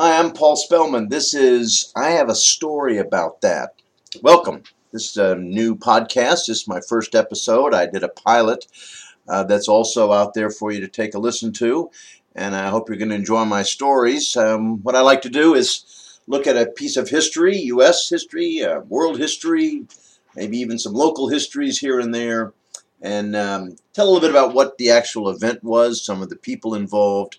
Hi, I'm Paul Spellman. This is I Have a Story About That. Welcome. This is a new podcast. This is my first episode. I did a pilot uh, that's also out there for you to take a listen to, and I hope you're going to enjoy my stories. Um, what I like to do is look at a piece of history, U.S. history, uh, world history, maybe even some local histories here and there, and um, tell a little bit about what the actual event was, some of the people involved,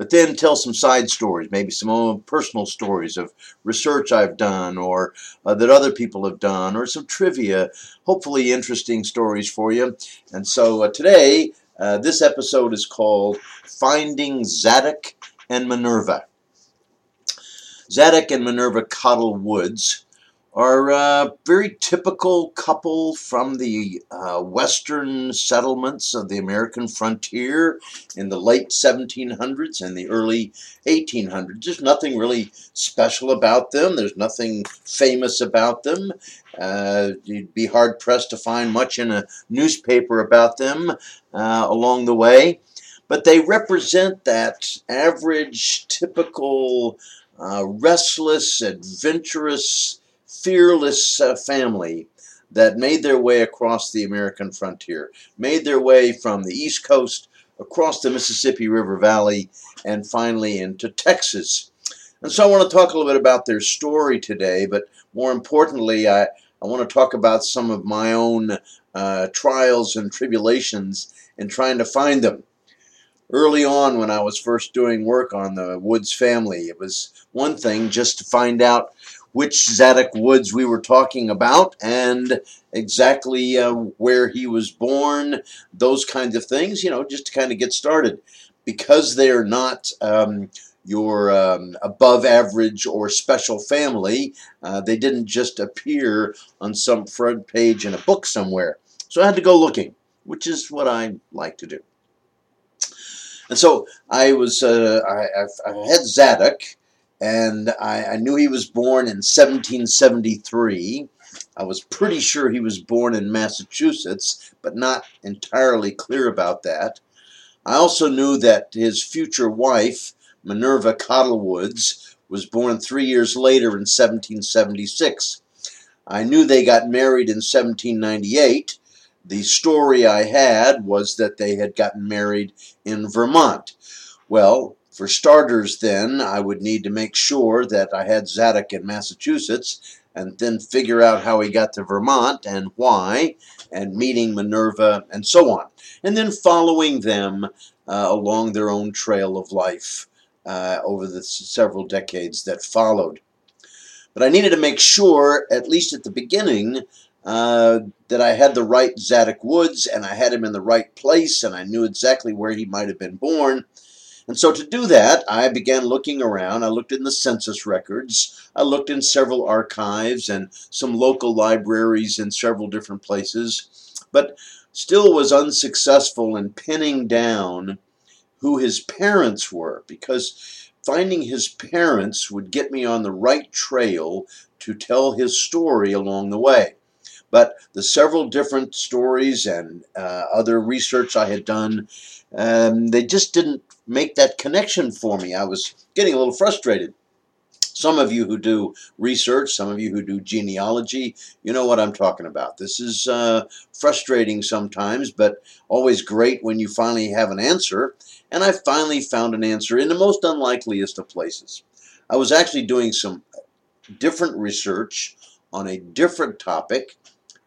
but then tell some side stories, maybe some own personal stories of research I've done or uh, that other people have done, or some trivia, hopefully interesting stories for you. And so uh, today, uh, this episode is called Finding Zadok and Minerva. Zadok and Minerva Cottle Woods are a very typical couple from the uh, western settlements of the American frontier in the late 1700s and the early 1800s. There's nothing really special about them. There's nothing famous about them. Uh, you'd be hard pressed to find much in a newspaper about them uh, along the way. But they represent that average, typical, uh, restless, adventurous, fearless uh, family that made their way across the American frontier, made their way from the East Coast across the Mississippi River Valley, and finally into Texas. And so I want to talk a little bit about their story today, but more importantly, I, I want to talk about some of my own uh, trials and tribulations in trying to find them. Early on, when I was first doing work on the Woods family, it was one thing just to find out which Zadok Woods we were talking about and exactly uh, where he was born, those kinds of things, you know, just to kind of get started. Because they're not um, your um, above average or special family, uh, they didn't just appear on some front page in a book somewhere. So I had to go looking, which is what I like to do. And so I was, uh, I, I had Zadok, and I, I, knew he was born in 1773. I was pretty sure he was born in Massachusetts, but not entirely clear about that. I also knew that his future wife, Minerva Cottle Woods, was born three years later in 1776. I knew they got married in 1798. The story I had was that they had gotten married in Vermont. Well, for starters, then, I would need to make sure that I had Zadok in Massachusetts and then figure out how he got to Vermont and why, and meeting Minerva and so on. And then following them uh, along their own trail of life uh, over the several decades that followed. But I needed to make sure, at least at the beginning, uh, that I had the right Zadok Woods and I had him in the right place and I knew exactly where he might have been born and so to do that, I began looking around. I looked in the census records. I looked in several archives and some local libraries in several different places, but still was unsuccessful in pinning down who his parents were because finding his parents would get me on the right trail to tell his story along the way. But the several different stories and uh, other research I had done, um, they just didn't make that connection for me. I was getting a little frustrated. Some of you who do research, some of you who do genealogy, you know what I'm talking about. This is uh, frustrating sometimes, but always great when you finally have an answer. And I finally found an answer in the most unlikeliest of places. I was actually doing some different research on a different topic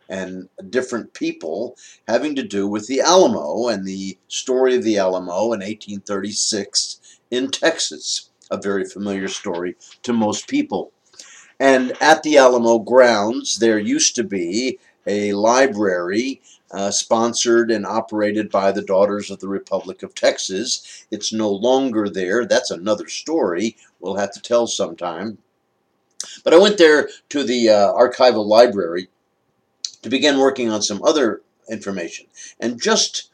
and different people having to do with the Alamo and the story of the Alamo in 1836 in Texas, a very familiar story to most people. And at the Alamo grounds, there used to be a library uh, sponsored and operated by the Daughters of the Republic of Texas. It's no longer there. That's another story we'll have to tell sometime. But I went there to the uh, archival library to begin working on some other information. And just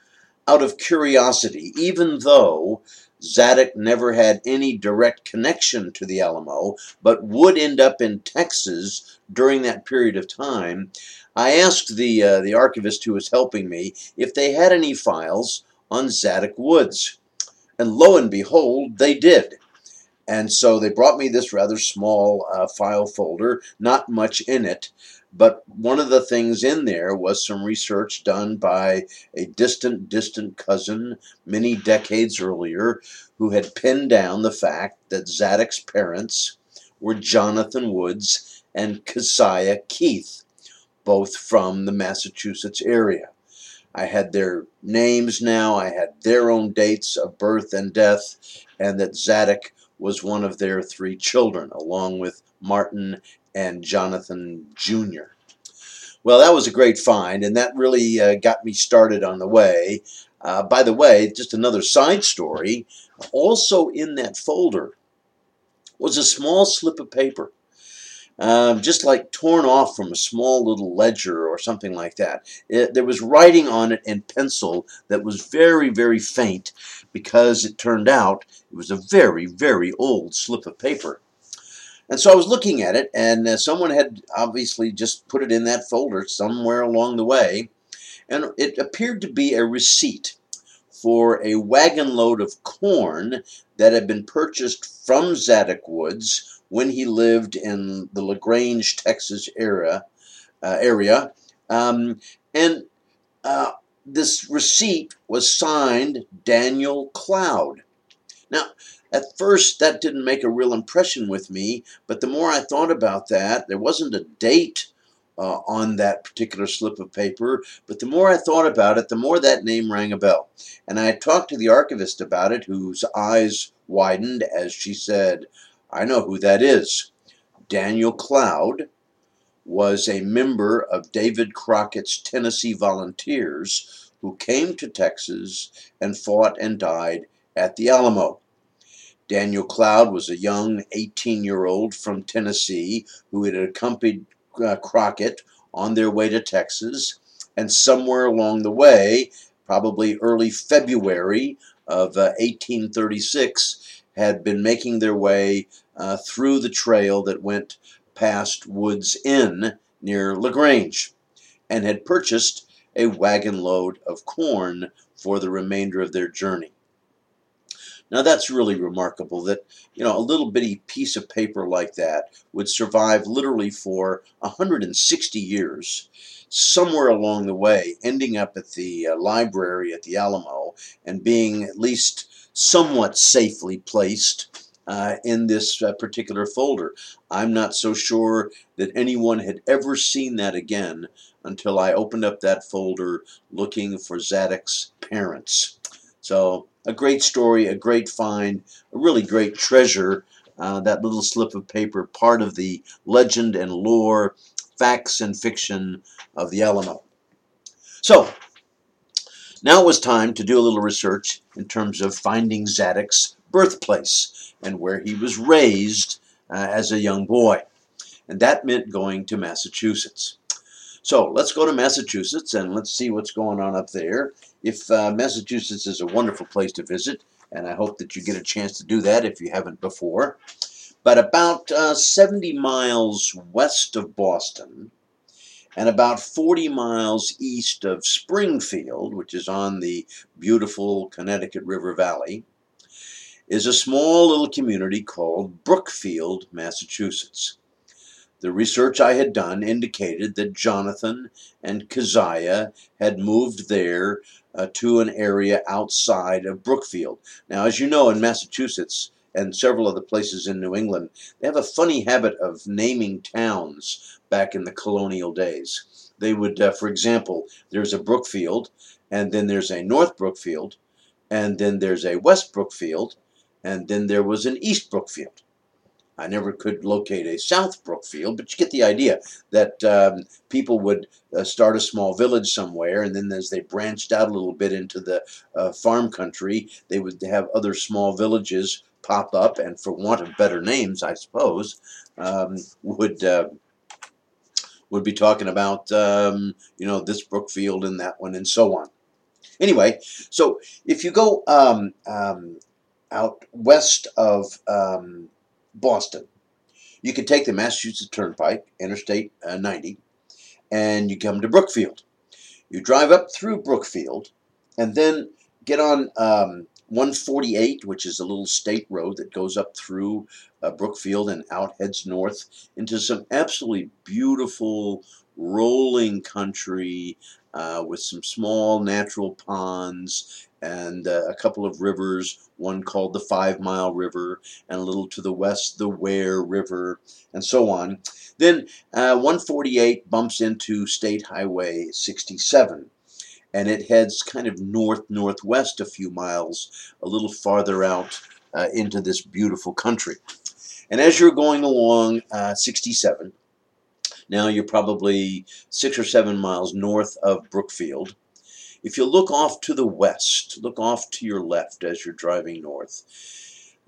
out of curiosity, even though Zadok never had any direct connection to the Alamo, but would end up in Texas during that period of time, I asked the, uh, the archivist who was helping me if they had any files on Zadok Woods. And lo and behold, they did. And so they brought me this rather small uh, file folder, not much in it, but one of the things in there was some research done by a distant, distant cousin many decades earlier who had pinned down the fact that Zadok's parents were Jonathan Woods and Keziah Keith, both from the Massachusetts area. I had their names now, I had their own dates of birth and death, and that Zadok was one of their three children, along with Martin and Jonathan Jr. Well, that was a great find, and that really uh, got me started on the way. Uh, by the way, just another side story. Also in that folder was a small slip of paper, um, just like torn off from a small little ledger or something like that. It, there was writing on it in pencil that was very, very faint because it turned out it was a very, very old slip of paper. And so I was looking at it, and uh, someone had obviously just put it in that folder somewhere along the way, and it appeared to be a receipt for a wagon load of corn that had been purchased from Zadok Woods when he lived in the LaGrange, Texas area. Uh, area. Um, and uh, this receipt was signed Daniel Cloud. Now, at first, that didn't make a real impression with me, but the more I thought about that, there wasn't a date uh, on that particular slip of paper, but the more I thought about it, the more that name rang a bell. And I talked to the archivist about it, whose eyes widened as she said, I know who that is. Daniel Cloud was a member of David Crockett's Tennessee Volunteers who came to Texas and fought and died at the Alamo. Daniel Cloud was a young 18 year old from Tennessee who had accompanied uh, Crockett on their way to Texas. And somewhere along the way, probably early February of uh, 1836, had been making their way uh, through the trail that went past Woods Inn near LaGrange and had purchased a wagon load of corn for the remainder of their journey. Now that's really remarkable that, you know, a little bitty piece of paper like that would survive literally for 160 years, somewhere along the way, ending up at the uh, library at the Alamo and being at least somewhat safely placed uh, in this uh, particular folder. I'm not so sure that anyone had ever seen that again until I opened up that folder looking for Zadok's parents. So a great story, a great find, a really great treasure. Uh, that little slip of paper, part of the legend and lore, facts and fiction of the Alamo. So, now it was time to do a little research in terms of finding Zadok's birthplace and where he was raised uh, as a young boy. And that meant going to Massachusetts. So let's go to Massachusetts and let's see what's going on up there if uh, Massachusetts is a wonderful place to visit, and I hope that you get a chance to do that if you haven't before. But about uh, 70 miles west of Boston and about 40 miles east of Springfield, which is on the beautiful Connecticut River Valley, is a small little community called Brookfield, Massachusetts. The research I had done indicated that Jonathan and Keziah had moved there uh, to an area outside of Brookfield. Now, as you know, in Massachusetts and several other places in New England, they have a funny habit of naming towns back in the colonial days. They would, uh, for example, there's a Brookfield, and then there's a North Brookfield, and then there's a West Brookfield, and then there was an East Brookfield. I never could locate a South Brookfield, but you get the idea that um, people would uh, start a small village somewhere, and then as they branched out a little bit into the uh, farm country, they would have other small villages pop up, and for want of better names, I suppose, um, would uh, would be talking about um, you know this Brookfield and that one and so on. Anyway, so if you go um, um, out west of um, Boston. You can take the Massachusetts Turnpike, Interstate uh, 90, and you come to Brookfield. You drive up through Brookfield and then get on um, 148, which is a little state road that goes up through uh, Brookfield and out heads north into some absolutely beautiful rolling country uh, with some small natural ponds and uh, a couple of rivers, one called the Five Mile River, and a little to the west, the Ware River, and so on. Then uh, 148 bumps into State Highway 67, and it heads kind of north northwest a few miles, a little farther out uh, into this beautiful country. And as you're going along uh, 67, now you're probably six or seven miles north of Brookfield. If you look off to the west, look off to your left as you're driving north,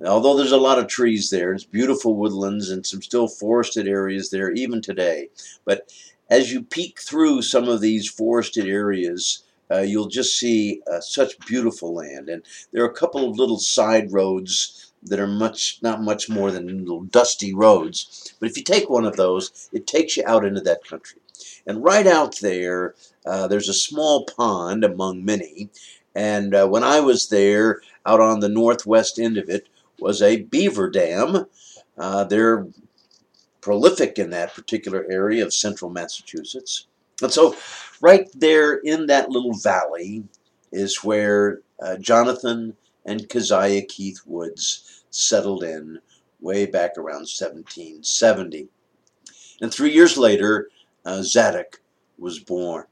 although there's a lot of trees there, it's beautiful woodlands and some still forested areas there even today. But as you peek through some of these forested areas, uh, you'll just see uh, such beautiful land. And there are a couple of little side roads that are much not much more than little dusty roads. But if you take one of those, it takes you out into that country. And right out there, uh, there's a small pond among many. And uh, when I was there, out on the northwest end of it was a beaver dam. Uh, they're prolific in that particular area of central Massachusetts. And so, right there in that little valley is where uh, Jonathan and Keziah Keith Woods settled in way back around 1770. And three years later, uh, Zadok was born.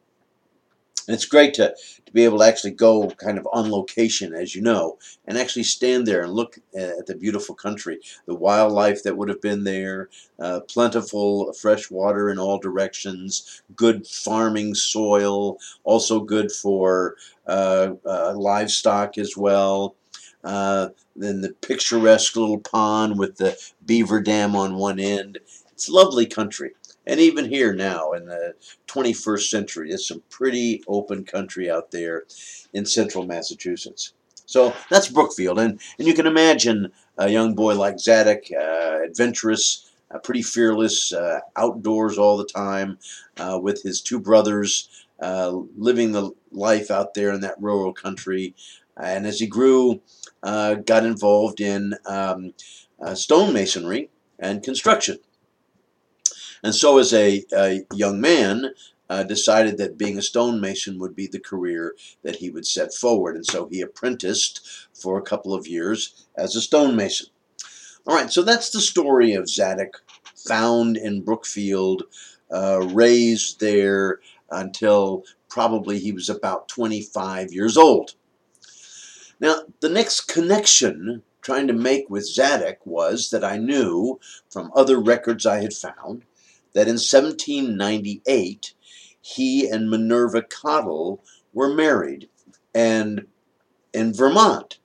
And it's great to, to be able to actually go kind of on location, as you know, and actually stand there and look at the beautiful country, the wildlife that would have been there, uh, plentiful fresh water in all directions, good farming soil, also good for uh, uh, livestock as well. Uh, then the picturesque little pond with the beaver dam on one end. It's lovely country. And even here now in the 21st century, it's some pretty open country out there in central Massachusetts. So that's Brookfield. And, and you can imagine a young boy like Zadok, uh, adventurous, uh, pretty fearless, uh, outdoors all the time, uh, with his two brothers, uh, living the life out there in that rural country. And as he grew, uh, got involved in um, stonemasonry and construction. And so, as a, a young man, uh, decided that being a stonemason would be the career that he would set forward. And so he apprenticed for a couple of years as a stonemason. All right, so that's the story of Zadok, found in Brookfield, uh, raised there until probably he was about 25 years old. Now, the next connection trying to make with Zadok was that I knew from other records I had found that in 1798 he and Minerva Cottle were married and in Vermont.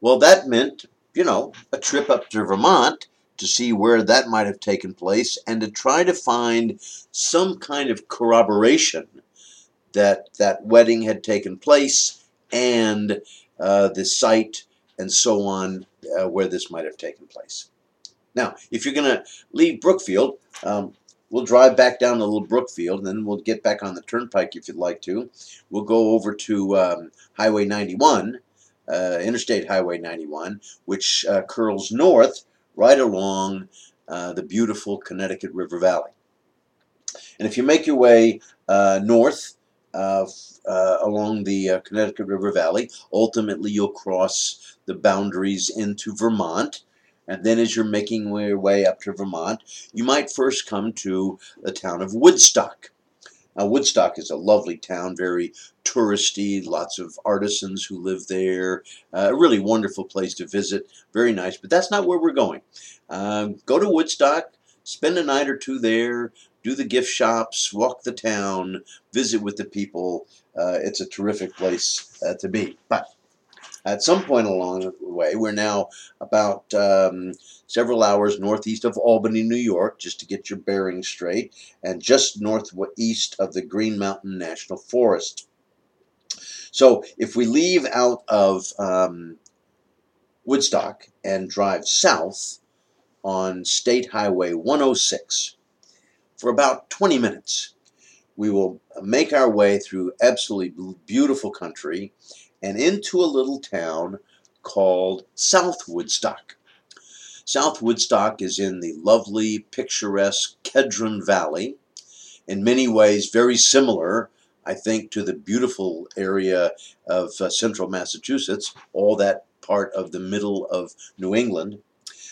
Well, that meant, you know, a trip up to Vermont to see where that might have taken place and to try to find some kind of corroboration that that wedding had taken place and uh, the site and so on uh, where this might have taken place. Now, if you're going to leave Brookfield, um, we'll drive back down to Little Brookfield, and then we'll get back on the turnpike if you'd like to. We'll go over to um, Highway 91, uh, Interstate Highway 91, which uh, curls north right along uh, the beautiful Connecticut River Valley. And if you make your way uh, north uh, uh, along the Connecticut River Valley, ultimately you'll cross the boundaries into Vermont and then as you're making your way up to Vermont, you might first come to the town of Woodstock. Now, Woodstock is a lovely town, very touristy, lots of artisans who live there. Uh, a really wonderful place to visit, very nice. But that's not where we're going. Um, go to Woodstock, spend a night or two there, do the gift shops, walk the town, visit with the people. Uh, it's a terrific place uh, to be. But at some point along the way, we're now about um, several hours northeast of Albany, New York, just to get your bearings straight, and just northeast of the Green Mountain National Forest. So if we leave out of um, Woodstock and drive south on State Highway 106 for about 20 minutes, we will make our way through absolutely beautiful country and into a little town called South Woodstock. South Woodstock is in the lovely, picturesque Kedron Valley. In many ways, very similar, I think, to the beautiful area of uh, central Massachusetts, all that part of the middle of New England.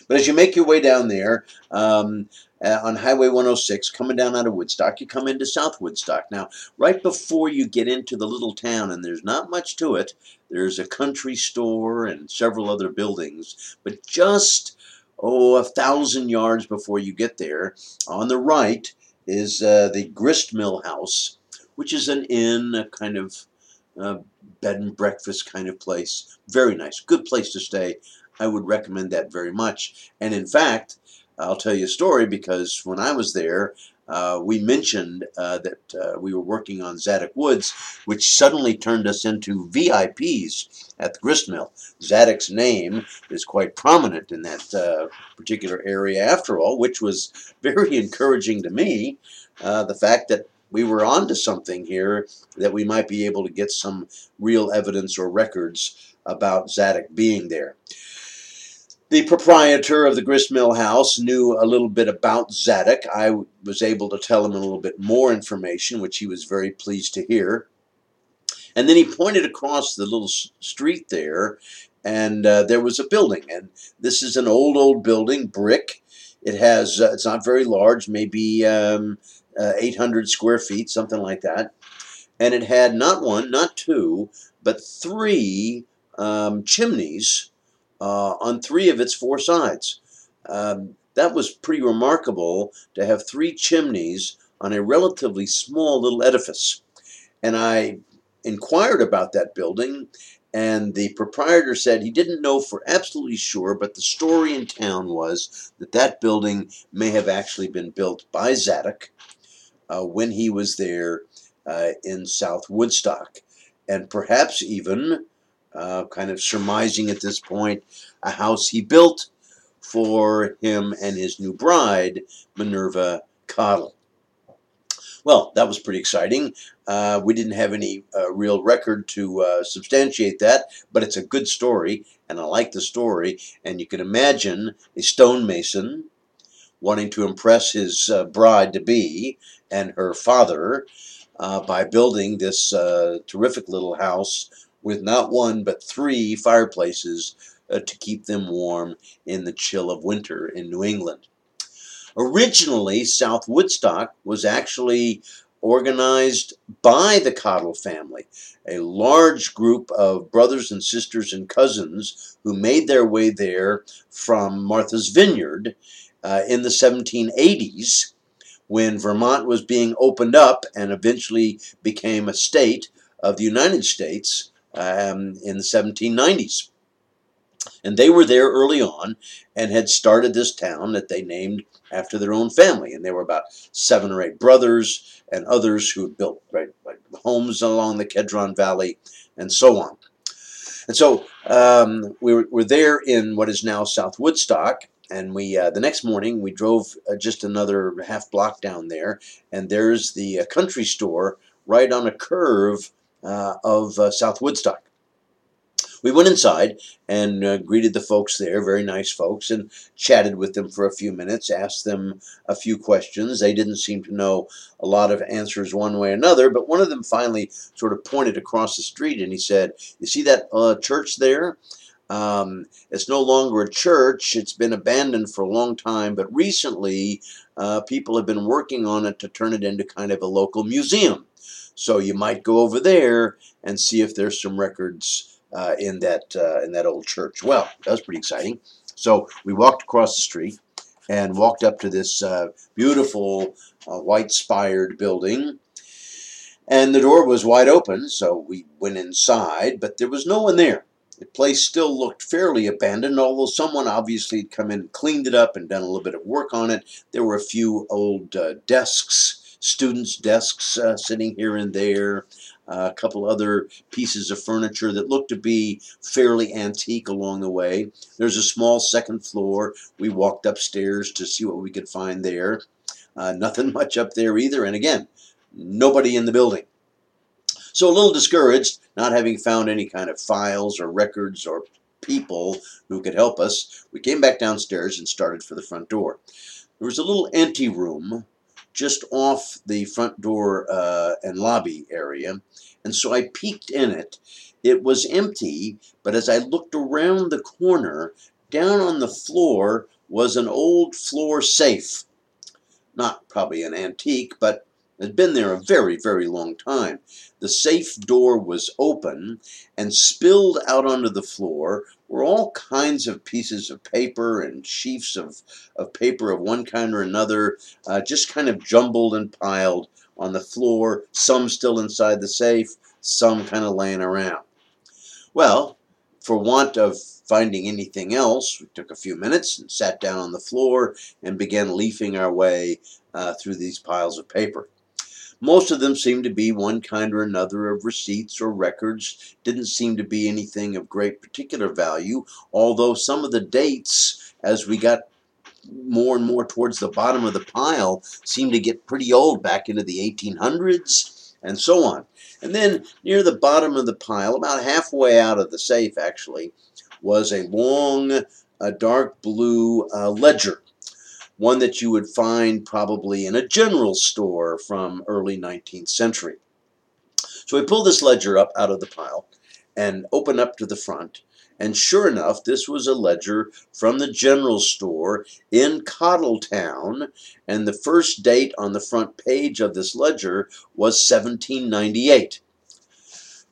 But as you make your way down there um, uh, on Highway 106, coming down out of Woodstock, you come into South Woodstock. Now, right before you get into the little town, and there's not much to it, there's a country store and several other buildings. But just, oh, a thousand yards before you get there, on the right is uh, the Gristmill House, which is an inn, a kind of uh, bed and breakfast kind of place. Very nice, good place to stay. I would recommend that very much. And in fact, I'll tell you a story because when I was there, uh, we mentioned uh, that uh, we were working on Zadok Woods, which suddenly turned us into VIPs at the grist mill. Zadok's name is quite prominent in that uh, particular area, after all, which was very encouraging to me. Uh, the fact that we were onto something here, that we might be able to get some real evidence or records about Zadok being there. The proprietor of the gristmill house knew a little bit about Zadok. I was able to tell him a little bit more information, which he was very pleased to hear. And then he pointed across the little street there, and uh, there was a building. And this is an old, old building, brick. It has, uh, it's not very large, maybe um, uh, 800 square feet, something like that. And it had not one, not two, but three um, chimneys uh, on three of its four sides. Um, that was pretty remarkable to have three chimneys on a relatively small little edifice. And I inquired about that building, and the proprietor said he didn't know for absolutely sure, but the story in town was that that building may have actually been built by Zadok uh, when he was there uh, in South Woodstock, and perhaps even uh, kind of surmising at this point a house he built for him and his new bride, Minerva Cottle. Well, that was pretty exciting. Uh, we didn't have any uh, real record to uh, substantiate that, but it's a good story, and I like the story. And you can imagine a stonemason wanting to impress his uh, bride to be and her father uh, by building this uh, terrific little house with not one but three fireplaces uh, to keep them warm in the chill of winter in New England. Originally, South Woodstock was actually organized by the Cottle family, a large group of brothers and sisters and cousins who made their way there from Martha's Vineyard uh, in the 1780s when Vermont was being opened up and eventually became a state of the United States um, in the 1790s. And they were there early on and had started this town that they named after their own family. And there were about seven or eight brothers and others who had built right, like homes along the Kedron Valley and so on. And so um, we were, were, there in what is now South Woodstock. And we uh, the next morning we drove uh, just another half block down there, and there's the uh, country store right on a curve of uh, South Woodstock. We went inside and uh, greeted the folks there, very nice folks, and chatted with them for a few minutes, asked them a few questions. They didn't seem to know a lot of answers one way or another, but one of them finally sort of pointed across the street and he said, You see that uh, church there? Um, it's no longer a church. It's been abandoned for a long time, but recently uh, people have been working on it to turn it into kind of a local museum. So you might go over there and see if there's some records uh, in that uh, in that old church. Well, that was pretty exciting. So we walked across the street and walked up to this uh, beautiful uh, white spired building. And the door was wide open, so we went inside, but there was no one there. The place still looked fairly abandoned, although someone obviously had come in and cleaned it up and done a little bit of work on it. There were a few old uh, desks students' desks uh, sitting here and there, uh, a couple other pieces of furniture that looked to be fairly antique along the way. There's a small second floor. We walked upstairs to see what we could find there. Uh, nothing much up there either, and again, nobody in the building. So a little discouraged, not having found any kind of files or records or people who could help us, we came back downstairs and started for the front door. There was a little empty room just off the front door uh, and lobby area, and so I peeked in it. It was empty, but as I looked around the corner, down on the floor was an old floor safe. Not probably an antique, but had been there a very, very long time. The safe door was open, and spilled out onto the floor were all kinds of pieces of paper and sheafs of, of paper of one kind or another, uh, just kind of jumbled and piled on the floor, some still inside the safe, some kind of laying around. Well, for want of finding anything else, we took a few minutes and sat down on the floor and began leafing our way uh, through these piles of paper. Most of them seemed to be one kind or another of receipts or records. Didn't seem to be anything of great particular value, although some of the dates, as we got more and more towards the bottom of the pile, seemed to get pretty old back into the 1800s and so on. And then near the bottom of the pile, about halfway out of the safe actually, was a long, uh, dark blue uh, ledger one that you would find probably in a general store from early 19th century. So we pulled this ledger up out of the pile and open up to the front. And sure enough, this was a ledger from the general store in Cottletown. And the first date on the front page of this ledger was 1798.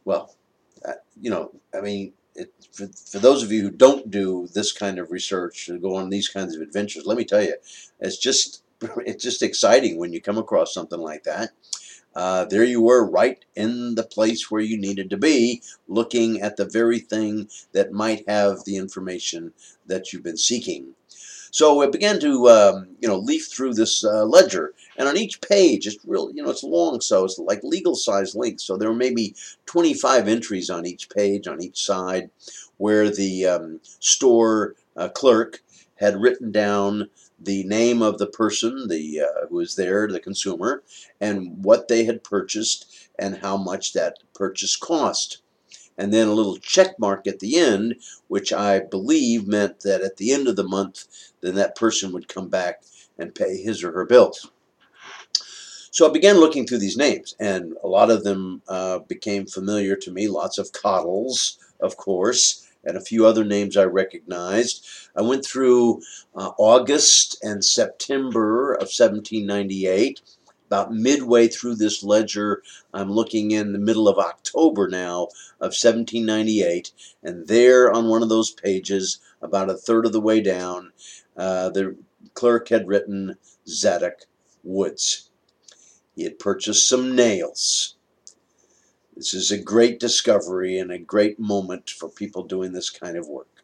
Well, uh, you know, I mean, it, for, for those of you who don't do this kind of research and go on these kinds of adventures, let me tell you, it's just it's just exciting when you come across something like that. Uh, there you were, right in the place where you needed to be, looking at the very thing that might have the information that you've been seeking. So I began to, um, you know, leaf through this uh, ledger, and on each page, it's real, you know, it's long, so it's like legal size links. So there were maybe 25 entries on each page, on each side, where the um, store uh, clerk had written down the name of the person, the uh, who was there, the consumer, and what they had purchased and how much that purchase cost and then a little check mark at the end, which I believe meant that at the end of the month, then that person would come back and pay his or her bills. So I began looking through these names, and a lot of them uh, became familiar to me. Lots of Cottles, of course, and a few other names I recognized. I went through uh, August and September of 1798 about midway through this ledger. I'm looking in the middle of October now of 1798, and there on one of those pages, about a third of the way down, uh, the clerk had written Zadok Woods. He had purchased some nails. This is a great discovery and a great moment for people doing this kind of work.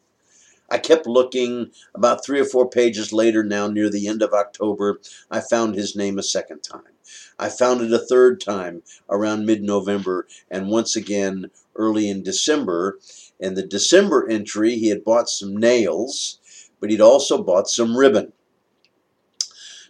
I kept looking. About three or four pages later, now near the end of October, I found his name a second time. I found it a third time around mid November, and once again early in December. In the December entry, he had bought some nails, but he'd also bought some ribbon.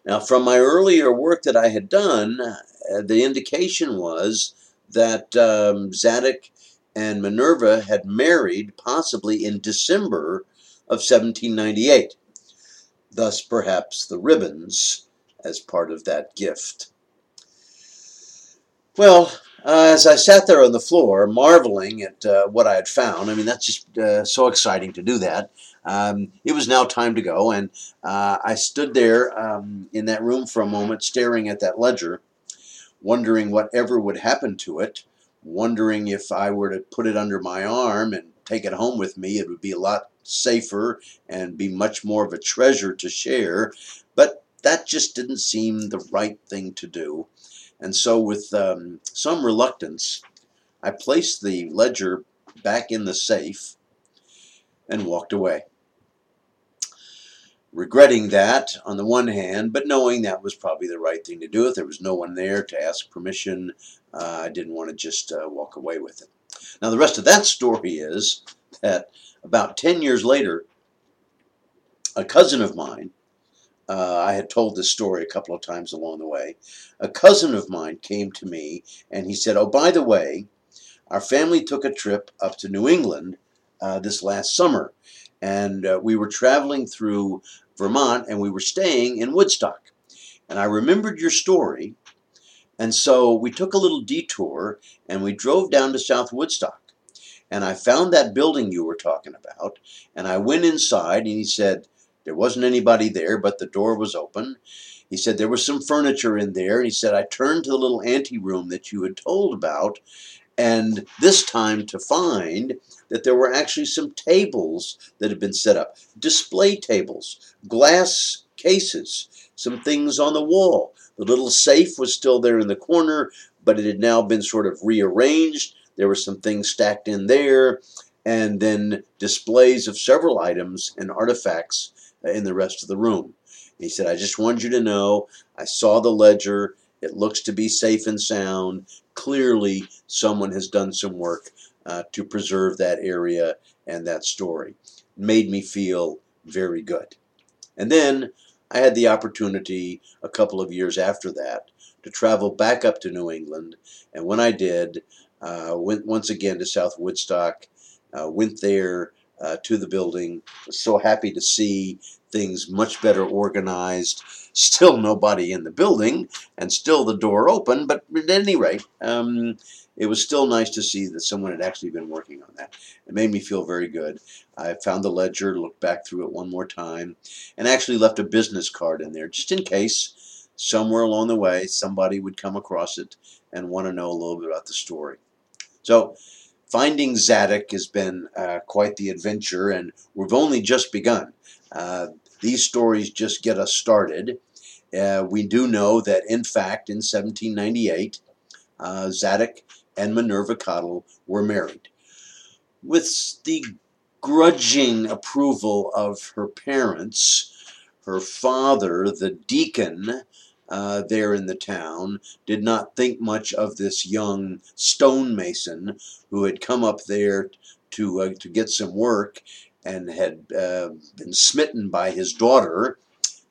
Now, from my earlier work that I had done, uh, the indication was that um, Zadok and Minerva had married possibly in December of 1798. Thus, perhaps the ribbons as part of that gift. Well, uh, as I sat there on the floor, marveling at uh, what I had found, I mean, that's just uh, so exciting to do that. Um, it was now time to go, and uh, I stood there um, in that room for a moment, staring at that ledger, wondering whatever would happen to it, wondering if I were to put it under my arm and take it home with me, it would be a lot safer and be much more of a treasure to share. But that just didn't seem the right thing to do. And so, with um, some reluctance, I placed the ledger back in the safe and walked away. Regretting that on the one hand, but knowing that was probably the right thing to do. If there was no one there to ask permission, uh, I didn't want to just uh, walk away with it. Now, the rest of that story is that about 10 years later, a cousin of mine uh, I had told this story a couple of times along the way. A cousin of mine came to me and he said, Oh, by the way, our family took a trip up to New England uh, this last summer, and uh, we were traveling through Vermont, and we were staying in Woodstock. And I remembered your story, and so we took a little detour, and we drove down to South Woodstock. And I found that building you were talking about, and I went inside, and he said there wasn't anybody there, but the door was open. He said there was some furniture in there, and he said I turned to the little anteroom that you had told about, and this time to find that there were actually some tables that had been set up display tables, glass cases, some things on the wall. The little safe was still there in the corner, but it had now been sort of rearranged. There were some things stacked in there, and then displays of several items and artifacts in the rest of the room. He said, I just wanted you to know I saw the ledger. It looks to be safe and sound. Clearly, someone has done some work uh, to preserve that area and that story. Made me feel very good. And then I had the opportunity a couple of years after that to travel back up to New England. And when I did, uh, went once again to South Woodstock, uh, went there uh, to the building. Was so happy to see things much better organized. Still nobody in the building, and still the door open. But at any rate, um, it was still nice to see that someone had actually been working on that. It made me feel very good. I found the ledger, looked back through it one more time, and actually left a business card in there just in case somewhere along the way somebody would come across it and want to know a little bit about the story. So finding Zadok has been uh, quite the adventure, and we've only just begun. Uh, these stories just get us started. Uh, we do know that, in fact, in 1798, uh, Zadok and Minerva Cottle were married. With the grudging approval of her parents, her father, the deacon, uh, there in the town did not think much of this young stonemason who had come up there to uh, to get some work and had uh, been smitten by his daughter.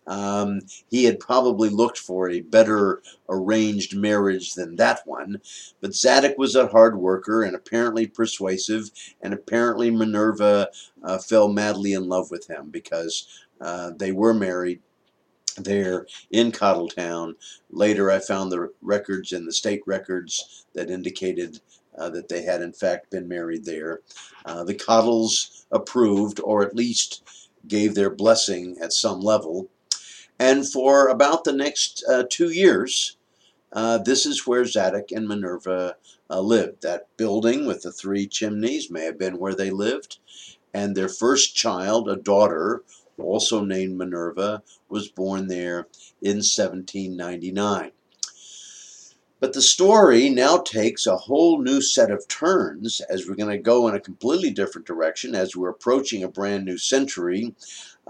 Um, he had probably looked for a better arranged marriage than that one. But Zadok was a hard worker and apparently persuasive, and apparently Minerva uh, fell madly in love with him because uh, they were married there in Cottletown. Later, I found the records in the state records that indicated uh, that they had, in fact, been married there. Uh, the Cottles approved, or at least gave their blessing at some level. And for about the next uh, two years, uh, this is where Zadok and Minerva uh, lived. That building with the three chimneys may have been where they lived. And their first child, a daughter, also named Minerva, was born there in 1799. But the story now takes a whole new set of turns as we're going to go in a completely different direction as we're approaching a brand new century.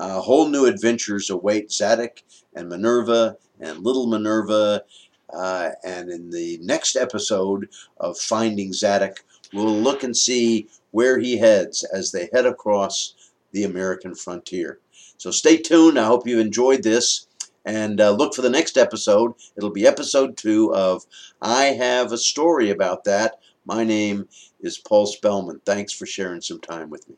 Uh, whole new adventures await Zadok and Minerva and little Minerva. Uh, and in the next episode of Finding Zadok, we'll look and see where he heads as they head across the American frontier. So stay tuned. I hope you enjoyed this. And uh, look for the next episode. It'll be episode two of I Have a Story About That. My name is Paul Spellman. Thanks for sharing some time with me.